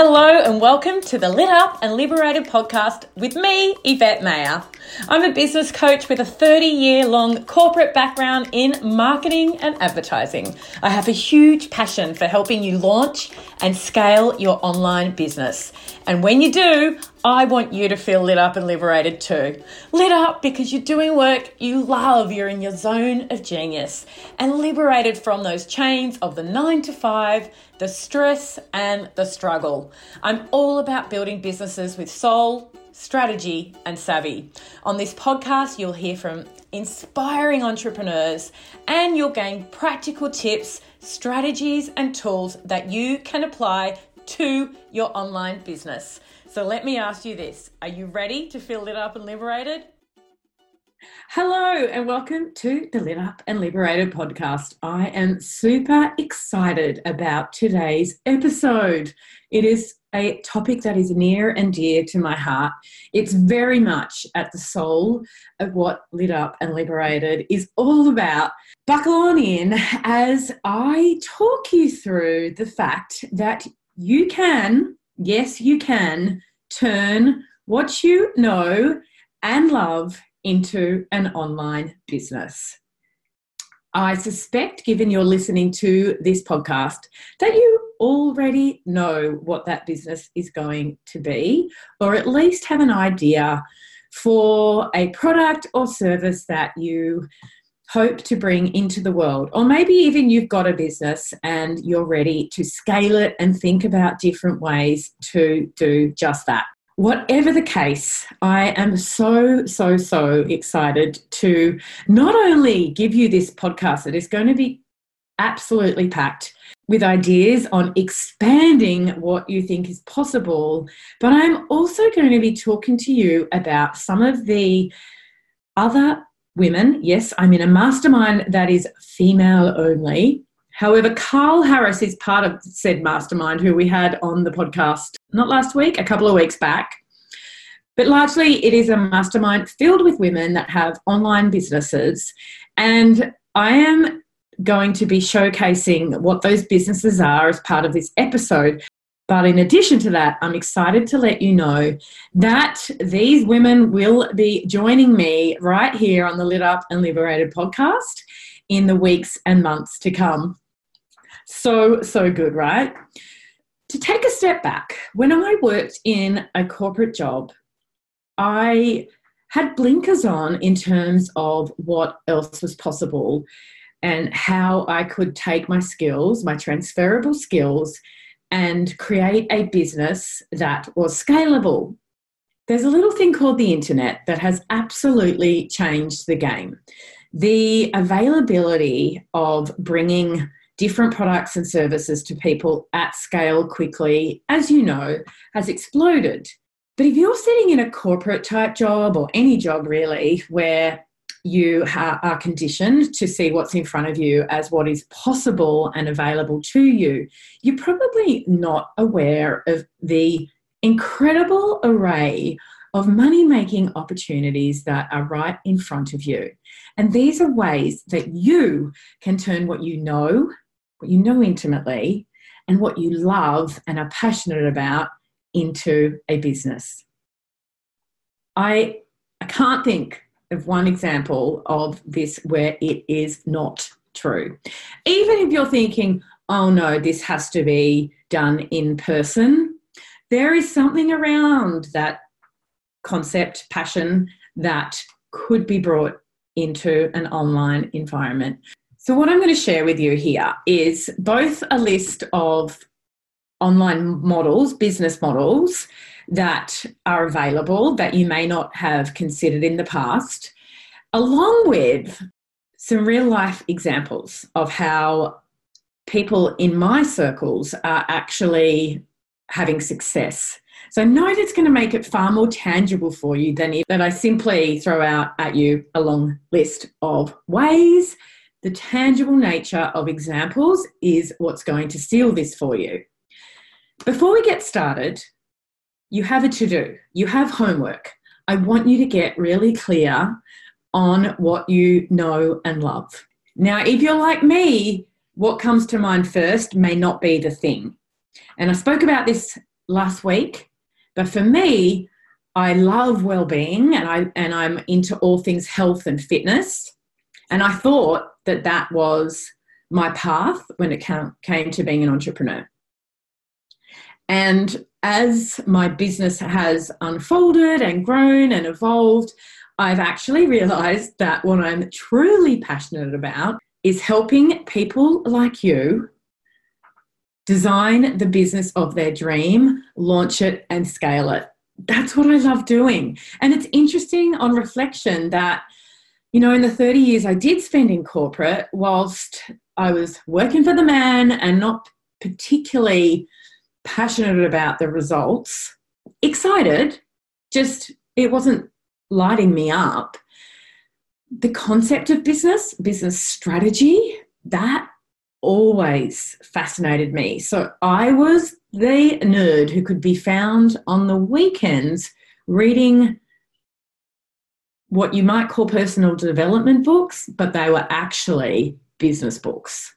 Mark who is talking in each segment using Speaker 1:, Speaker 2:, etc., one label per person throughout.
Speaker 1: Hello and welcome to the Lit Up and Liberated podcast with me, Yvette Mayer. I'm a business coach with a 30 year long corporate background in marketing and advertising. I have a huge passion for helping you launch and scale your online business. And when you do, I want you to feel lit up and liberated too. Lit up because you're doing work you love, you're in your zone of genius, and liberated from those chains of the nine to five, the stress, and the struggle. I'm all about building businesses with soul, strategy, and savvy. On this podcast, you'll hear from inspiring entrepreneurs and you'll gain practical tips, strategies, and tools that you can apply to your online business. So let me ask you this Are you ready to feel lit up and liberated? Hello, and welcome to the Lit Up and Liberated podcast. I am super excited about today's episode. It is a topic that is near and dear to my heart. It's very much at the soul of what Lit Up and Liberated is all about. Buckle on in as I talk you through the fact that you can, yes, you can, turn what you know and love into an online business. I suspect, given you're listening to this podcast, that you already know what that business is going to be, or at least have an idea for a product or service that you hope to bring into the world. Or maybe even you've got a business and you're ready to scale it and think about different ways to do just that. Whatever the case, I am so, so, so excited to not only give you this podcast that is going to be absolutely packed with ideas on expanding what you think is possible, but I'm also going to be talking to you about some of the other women. Yes, I'm in a mastermind that is female only. However, Carl Harris is part of said mastermind who we had on the podcast not last week, a couple of weeks back. But largely, it is a mastermind filled with women that have online businesses. And I am going to be showcasing what those businesses are as part of this episode. But in addition to that, I'm excited to let you know that these women will be joining me right here on the Lit Up and Liberated podcast in the weeks and months to come. So, so good, right? To take a step back, when I worked in a corporate job, I had blinkers on in terms of what else was possible and how I could take my skills, my transferable skills, and create a business that was scalable. There's a little thing called the internet that has absolutely changed the game. The availability of bringing different products and services to people at scale quickly, as you know, has exploded. But if you're sitting in a corporate type job or any job really where you ha- are conditioned to see what's in front of you as what is possible and available to you, you're probably not aware of the incredible array of money making opportunities that are right in front of you. And these are ways that you can turn what you know, what you know intimately, and what you love and are passionate about into a business. I, I can't think of one example of this where it is not true. Even if you're thinking, oh no, this has to be done in person, there is something around that concept, passion that could be brought into an online environment. So, what I'm going to share with you here is both a list of online models, business models that are available that you may not have considered in the past, along with some real life examples of how people in my circles are actually having success. So know it's going to make it far more tangible for you than if that I simply throw out at you a long list of ways. The tangible nature of examples is what's going to seal this for you. Before we get started, you have a to do, you have homework. I want you to get really clear on what you know and love. Now, if you're like me, what comes to mind first may not be the thing. And I spoke about this last week. But for me, I love well-being and I and I'm into all things health and fitness. And I thought that that was my path when it came to being an entrepreneur. And as my business has unfolded and grown and evolved, I've actually realized that what I'm truly passionate about is helping people like you design the business of their dream, launch it, and scale it. That's what I love doing. And it's interesting on reflection that, you know, in the 30 years I did spend in corporate, whilst I was working for the man and not particularly passionate about the results, excited, just it wasn't lighting me up. The concept of business, business strategy, that always fascinated me. So I was the nerd who could be found on the weekends reading what you might call personal development books, but they were actually business books.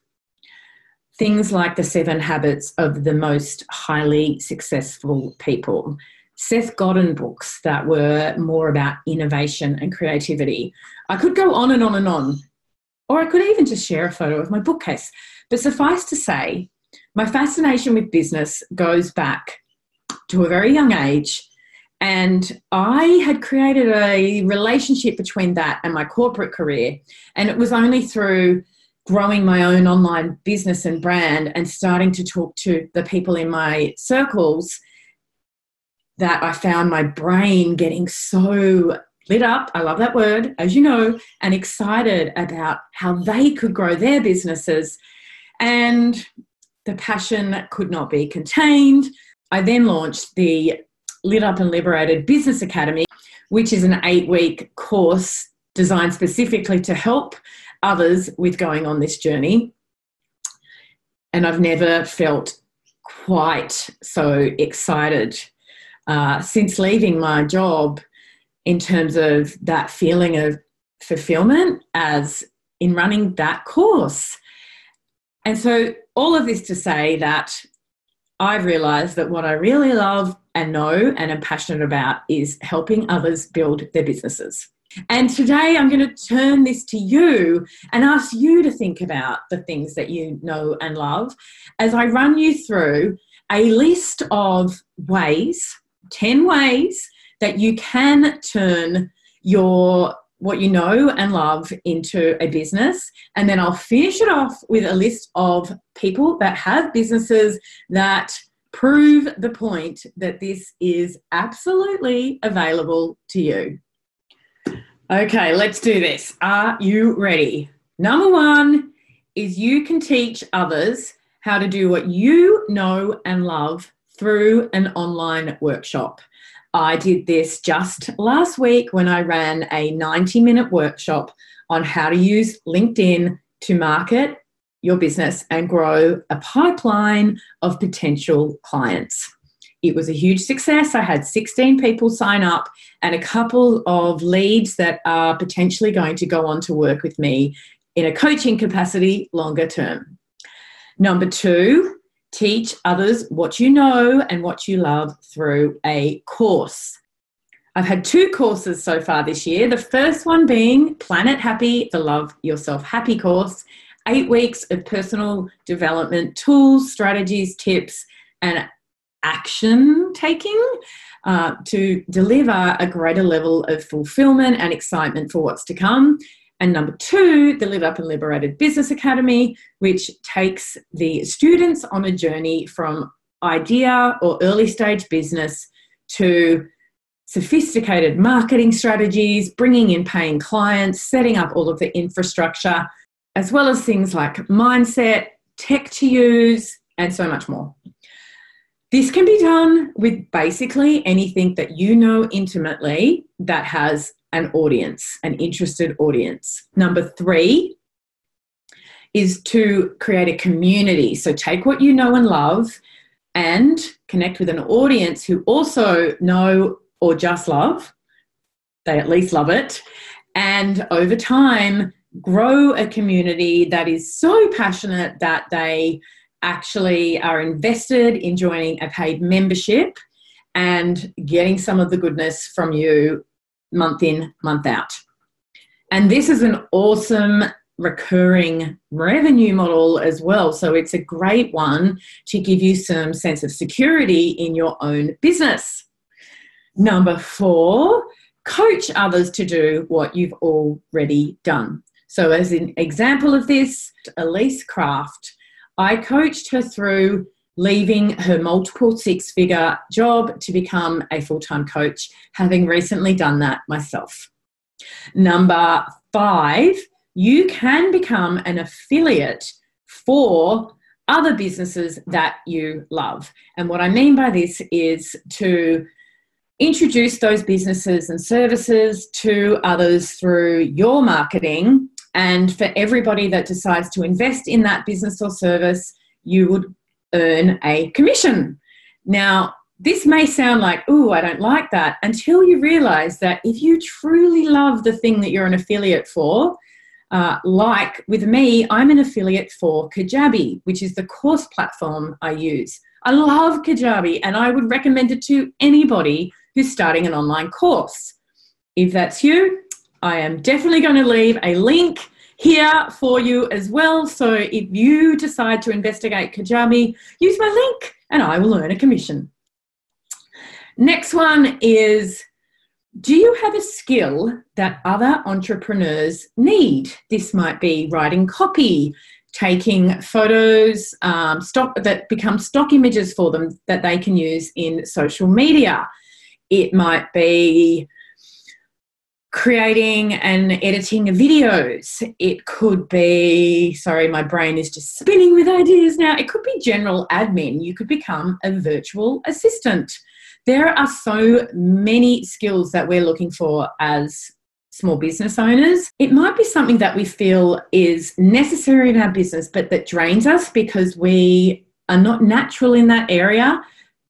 Speaker 1: Things like The Seven Habits of the Most Highly Successful People, Seth Godin books that were more about innovation and creativity. I could go on and on and on, or I could even just share a photo of my bookcase. But suffice to say, my fascination with business goes back to a very young age. And I had created a relationship between that and my corporate career. And it was only through growing my own online business and brand and starting to talk to the people in my circles that I found my brain getting so lit up. I love that word, as you know, and excited about how they could grow their businesses and the passion could not be contained. I then launched the Lit Up and Liberated Business Academy, which is an eight week course designed specifically to help others with going on this journey. And I've never felt quite so excited uh, since leaving my job in terms of that feeling of fulfillment as in running that course. And so, all of this to say that I've realized that what I really love and know and am passionate about is helping others build their businesses. And today I'm going to turn this to you and ask you to think about the things that you know and love as I run you through a list of ways, 10 ways that you can turn your what you know and love into a business. And then I'll finish it off with a list of people that have businesses that prove the point that this is absolutely available to you. Okay, let's do this. Are you ready? Number one is you can teach others how to do what you know and love through an online workshop. I did this just last week when I ran a 90 minute workshop on how to use LinkedIn to market your business and grow a pipeline of potential clients. It was a huge success. I had 16 people sign up and a couple of leads that are potentially going to go on to work with me in a coaching capacity longer term. Number two, Teach others what you know and what you love through a course. I've had two courses so far this year. The first one being Planet Happy, the Love Yourself Happy course. Eight weeks of personal development tools, strategies, tips, and action taking uh, to deliver a greater level of fulfillment and excitement for what's to come. And number two, the Lit Up and Liberated Business Academy, which takes the students on a journey from idea or early stage business to sophisticated marketing strategies, bringing in paying clients, setting up all of the infrastructure, as well as things like mindset, tech to use, and so much more. This can be done with basically anything that you know intimately that has an audience, an interested audience. Number three is to create a community. So take what you know and love and connect with an audience who also know or just love. They at least love it. And over time, grow a community that is so passionate that they actually are invested in joining a paid membership and getting some of the goodness from you month in, month out. And this is an awesome recurring revenue model as well. So it's a great one to give you some sense of security in your own business. Number four, coach others to do what you've already done. So, as an example of this, Elise Craft, I coached her through leaving her multiple six figure job to become a full time coach, having recently done that myself. Number five, you can become an affiliate for other businesses that you love. And what I mean by this is to introduce those businesses and services to others through your marketing. And for everybody that decides to invest in that business or service, you would earn a commission. Now, this may sound like, oh, I don't like that, until you realize that if you truly love the thing that you're an affiliate for, uh, like with me, I'm an affiliate for Kajabi, which is the course platform I use. I love Kajabi and I would recommend it to anybody who's starting an online course. If that's you, I am definitely going to leave a link here for you as well. So if you decide to investigate Kajabi, use my link and I will earn a commission. Next one is Do you have a skill that other entrepreneurs need? This might be writing copy, taking photos um, stock that become stock images for them that they can use in social media it might be creating and editing videos. It could be, sorry, my brain is just spinning with ideas now. It could be general admin. You could become a virtual assistant. There are so many skills that we're looking for as small business owners. It might be something that we feel is necessary in our business, but that drains us because we are not natural in that area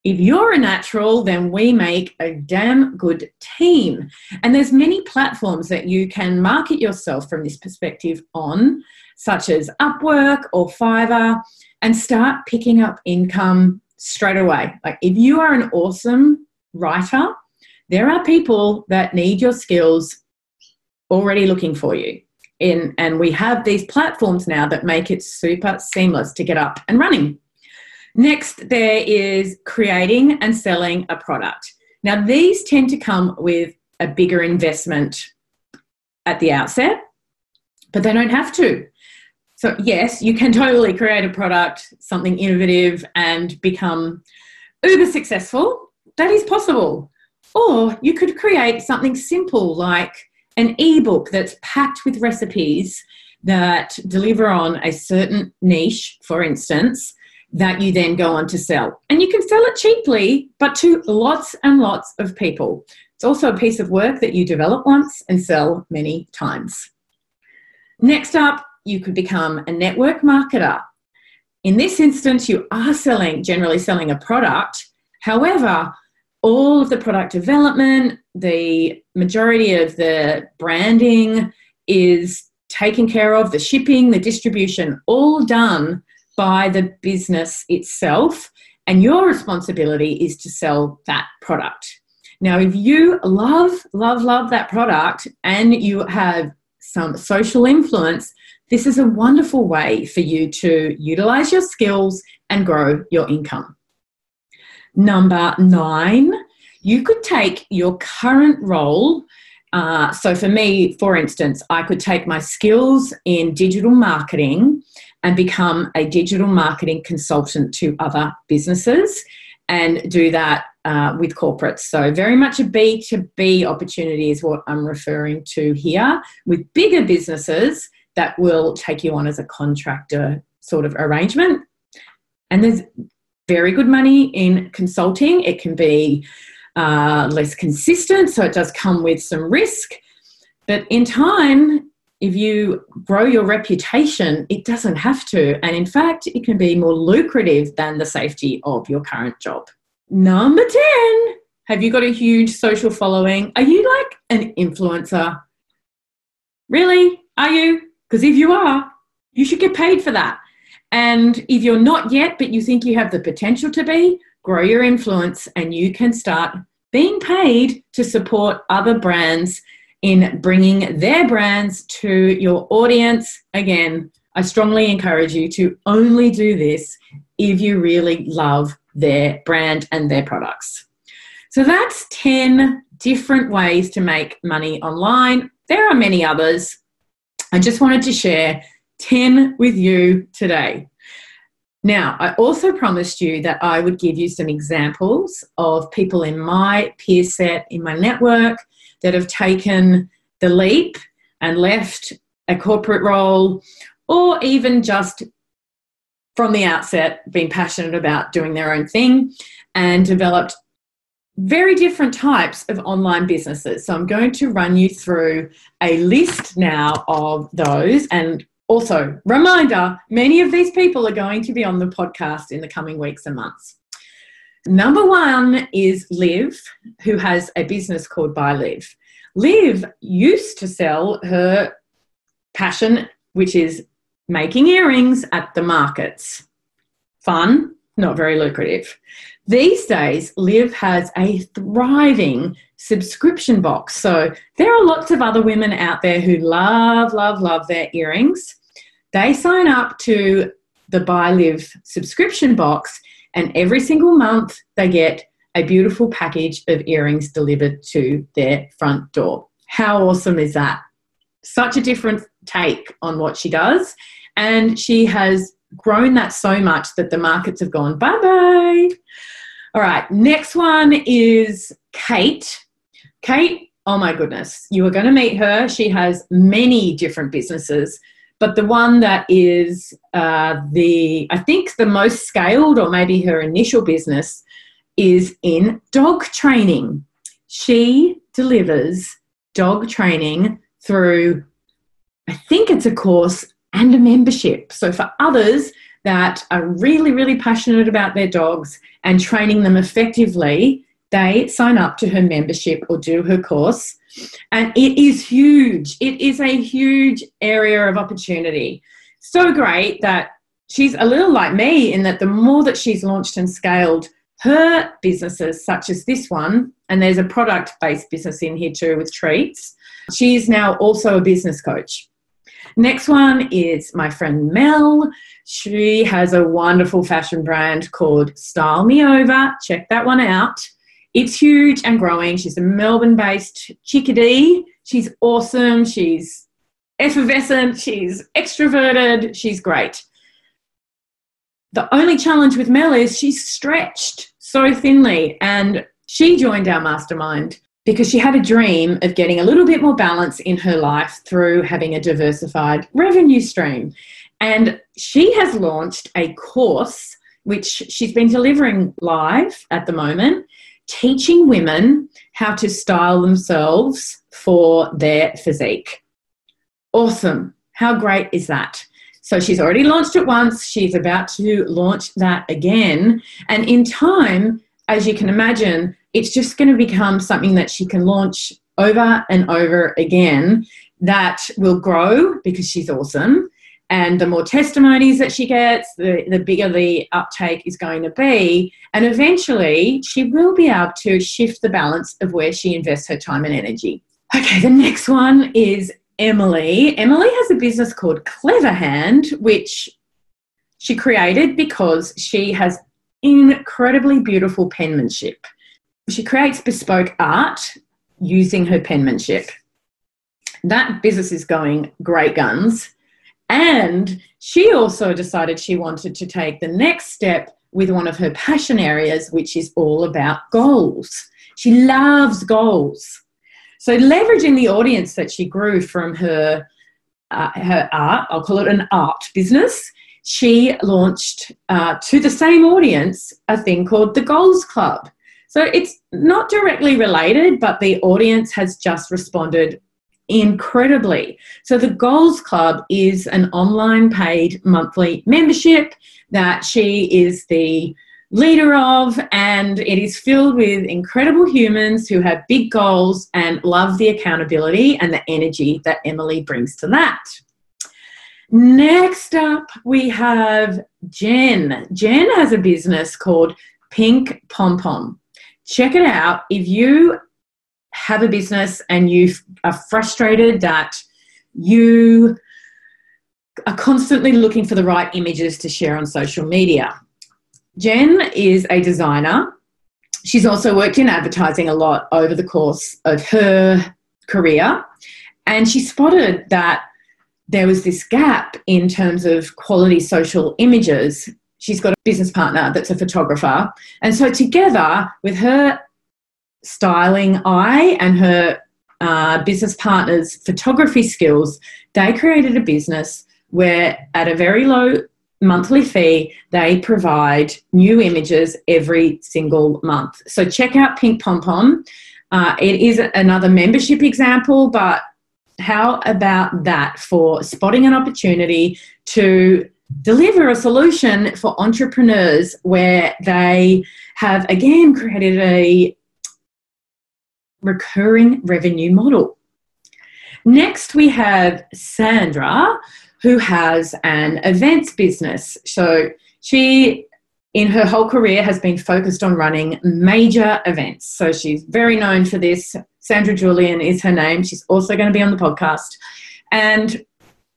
Speaker 1: if you're a natural then we make a damn good team. And there's many platforms that you can market yourself from this perspective on such as upwork or fiverr and start picking up income straight away. Like if you are an awesome writer there are people that need your skills already looking for you. In and we have these platforms now that make it super seamless to get up and running Next, there is creating and selling a product. Now, these tend to come with a bigger investment at the outset, but they don't have to. So, yes, you can totally create a product, something innovative, and become uber successful. That is possible. Or you could create something simple like an ebook that's packed with recipes that deliver on a certain niche, for instance, that you then go on to sell. And you can sell it cheaply, but to lots and lots of people. It's also a piece of work that you develop once and sell many times. Next up, you could become a network marketer. In this instance, you are selling, generally selling a product. However, all of the product development, the majority of the branding is taken care of, the shipping, the distribution, all done by the business itself, and your responsibility is to sell that product. Now, if you love, love, love that product and you have some social influence, this is a wonderful way for you to utilize your skills and grow your income. Number nine, you could take your current role. Uh, so, for me, for instance, I could take my skills in digital marketing and become a digital marketing consultant to other businesses and do that uh, with corporates. So, very much a B2B opportunity is what I'm referring to here with bigger businesses that will take you on as a contractor sort of arrangement. And there's very good money in consulting. It can be uh, less consistent, so it does come with some risk. But in time, if you grow your reputation, it doesn't have to. And in fact, it can be more lucrative than the safety of your current job. Number 10, have you got a huge social following? Are you like an influencer? Really? Are you? Because if you are, you should get paid for that. And if you're not yet, but you think you have the potential to be, grow your influence and you can start being paid to support other brands in bringing their brands to your audience. Again, I strongly encourage you to only do this if you really love their brand and their products. So that's 10 different ways to make money online. There are many others. I just wanted to share 10 with you today. Now, I also promised you that I would give you some examples of people in my peer set, in my network, that have taken the leap and left a corporate role, or even just from the outset been passionate about doing their own thing and developed very different types of online businesses. So I'm going to run you through a list now of those and also, reminder many of these people are going to be on the podcast in the coming weeks and months. Number one is Liv, who has a business called By Liv. Liv used to sell her passion, which is making earrings at the markets. Fun, not very lucrative. These days, Liv has a thriving subscription box. So there are lots of other women out there who love, love, love their earrings. They sign up to the By Liv subscription box, and every single month they get a beautiful package of earrings delivered to their front door. How awesome is that? Such a different take on what she does. And she has grown that so much that the markets have gone bye bye. All right, next one is Kate. Kate, oh my goodness, you are going to meet her. She has many different businesses but the one that is uh, the, I think, the most scaled, or maybe her initial business, is in dog training. She delivers dog training through, I think it's a course and a membership. So for others that are really, really passionate about their dogs and training them effectively, they sign up to her membership or do her course. And it is huge. It is a huge area of opportunity. So great that she's a little like me in that the more that she's launched and scaled her businesses, such as this one, and there's a product based business in here too with treats, she is now also a business coach. Next one is my friend Mel. She has a wonderful fashion brand called Style Me Over. Check that one out. It's huge and growing. She's a Melbourne based chickadee. She's awesome. She's effervescent. She's extroverted. She's great. The only challenge with Mel is she's stretched so thinly. And she joined our mastermind because she had a dream of getting a little bit more balance in her life through having a diversified revenue stream. And she has launched a course which she's been delivering live at the moment teaching women how to style themselves for their physique. Awesome. How great is that? So she's already launched it once. She's about to launch that again. And in time, as you can imagine, it's just going to become something that she can launch over and over again that will grow because she's awesome and the more testimonies that she gets, the, the bigger the uptake is going to be. And eventually, she will be able to shift the balance of where she invests her time and energy. Okay, the next one is Emily. Emily has a business called Clever Hand, which she created because she has incredibly beautiful penmanship. She creates bespoke art using her penmanship. That business is going great guns and she also decided she wanted to take the next step with one of her passion areas, which is all about goals. She loves goals. So, leveraging the audience that she grew from her, uh, her art, I'll call it an art business, she launched uh, to the same audience a thing called the Goals Club. So, it's not directly related, but the audience has just responded incredibly. So, the Goals Club is an online paid monthly membership that she is the leader of, and it is filled with incredible humans who have big goals and love the accountability and the energy that Emily brings to that. Next up, we have Jen. Jen has a business called Pink Pom Pom. Check it out. If you have a business and you are frustrated that you are constantly looking for the right images to share on social media, Jen is a designer. She's also worked in advertising a lot over the course of her career. And she spotted that there was this gap in terms of quality social images. She's got a business partner that's a photographer. And so, together with her styling eye and her uh, business partner's photography skills, they created a business where, at a very low monthly fee, they provide new images every single month. So, check out Pink Pom Pom. Uh, it is another membership example, but how about that for spotting an opportunity to deliver a solution for entrepreneurs where they have again created a recurring revenue model? Next, we have Sandra, who has an events business. So she in her whole career has been focused on running major events. So she's very known for this. Sandra Julian is her name. She's also going to be on the podcast. And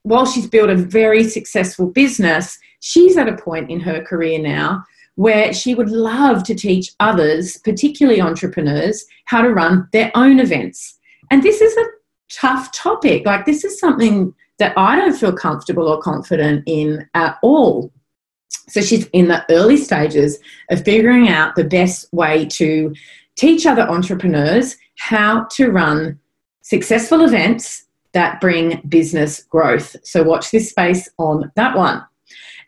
Speaker 1: while she's built a very successful business, she's at a point in her career now where she would love to teach others, particularly entrepreneurs, how to run their own events. And this is a tough topic. Like, this is something that I don't feel comfortable or confident in at all. So she's in the early stages of figuring out the best way to teach other entrepreneurs how to run successful events that bring business growth. So watch this space on that one.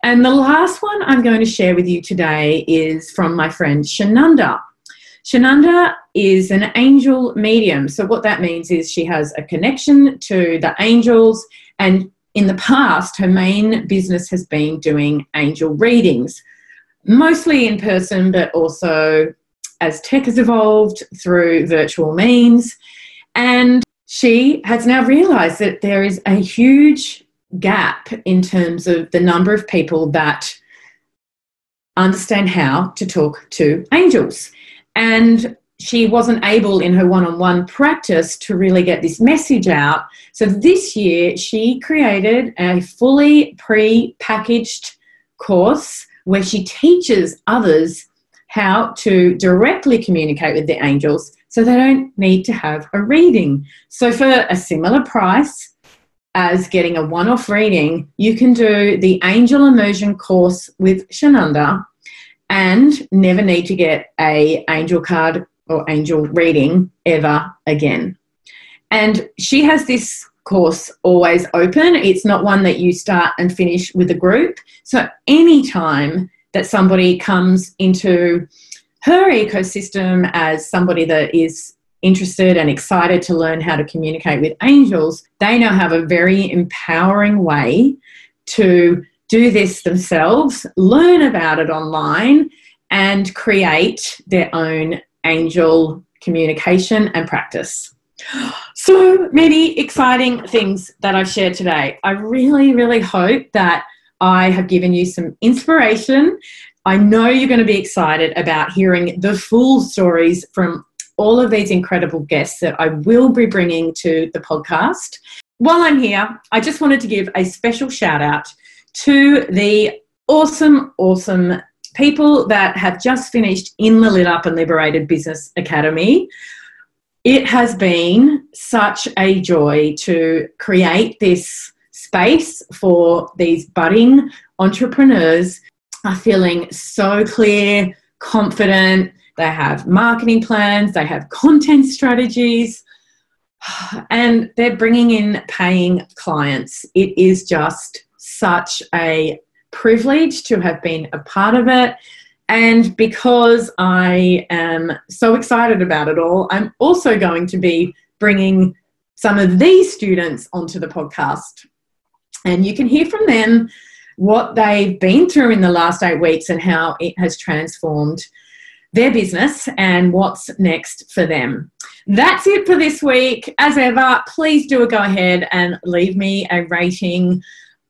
Speaker 1: And the last one I'm going to share with you today is from my friend Shananda. Shananda is an angel medium. So, what that means is she has a connection to the angels and in the past, her main business has been doing angel readings, mostly in person, but also as tech has evolved through virtual means. And she has now realized that there is a huge gap in terms of the number of people that understand how to talk to angels. And she wasn't able in her one on one practice to really get this message out. So this year, she created a fully pre packaged course where she teaches others how to directly communicate with the angels so they don't need to have a reading. So, for a similar price as getting a one off reading, you can do the Angel Immersion course with Shananda and never need to get a angel card or angel reading ever again. And she has this course always open. It's not one that you start and finish with a group. So anytime that somebody comes into her ecosystem as somebody that is interested and excited to learn how to communicate with angels, they now have a very empowering way to do this themselves, learn about it online, and create their own angel communication and practice. So many exciting things that I've shared today. I really, really hope that I have given you some inspiration. I know you're going to be excited about hearing the full stories from all of these incredible guests that I will be bringing to the podcast. While I'm here, I just wanted to give a special shout out to the awesome, awesome people that have just finished in the Lit Up and Liberated Business Academy. It has been such a joy to create this space for these budding entrepreneurs are feeling so clear, confident, they have marketing plans, they have content strategies, and they're bringing in paying clients. It is just such a privilege to have been a part of it. And because I am so excited about it all, I'm also going to be bringing some of these students onto the podcast. And you can hear from them what they've been through in the last eight weeks and how it has transformed their business and what's next for them. That's it for this week. As ever, please do go ahead and leave me a rating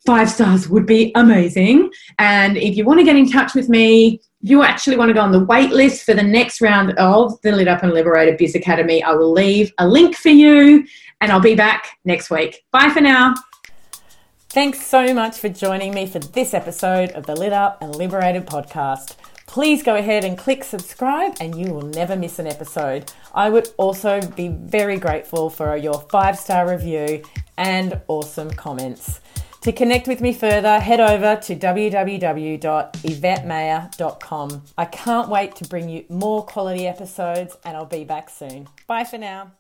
Speaker 1: five stars would be amazing. And if you want to get in touch with me, you actually want to go on the wait list for the next round of the Lit Up and Liberated Biz Academy, I will leave a link for you and I'll be back next week. Bye for now. Thanks so much for joining me for this episode of the Lit Up and Liberated podcast. Please go ahead and click subscribe and you will never miss an episode. I would also be very grateful for your five star review and awesome comments. To connect with me further, head over to www.yvettemayer.com. I can't wait to bring you more quality episodes and I'll be back soon. Bye for now.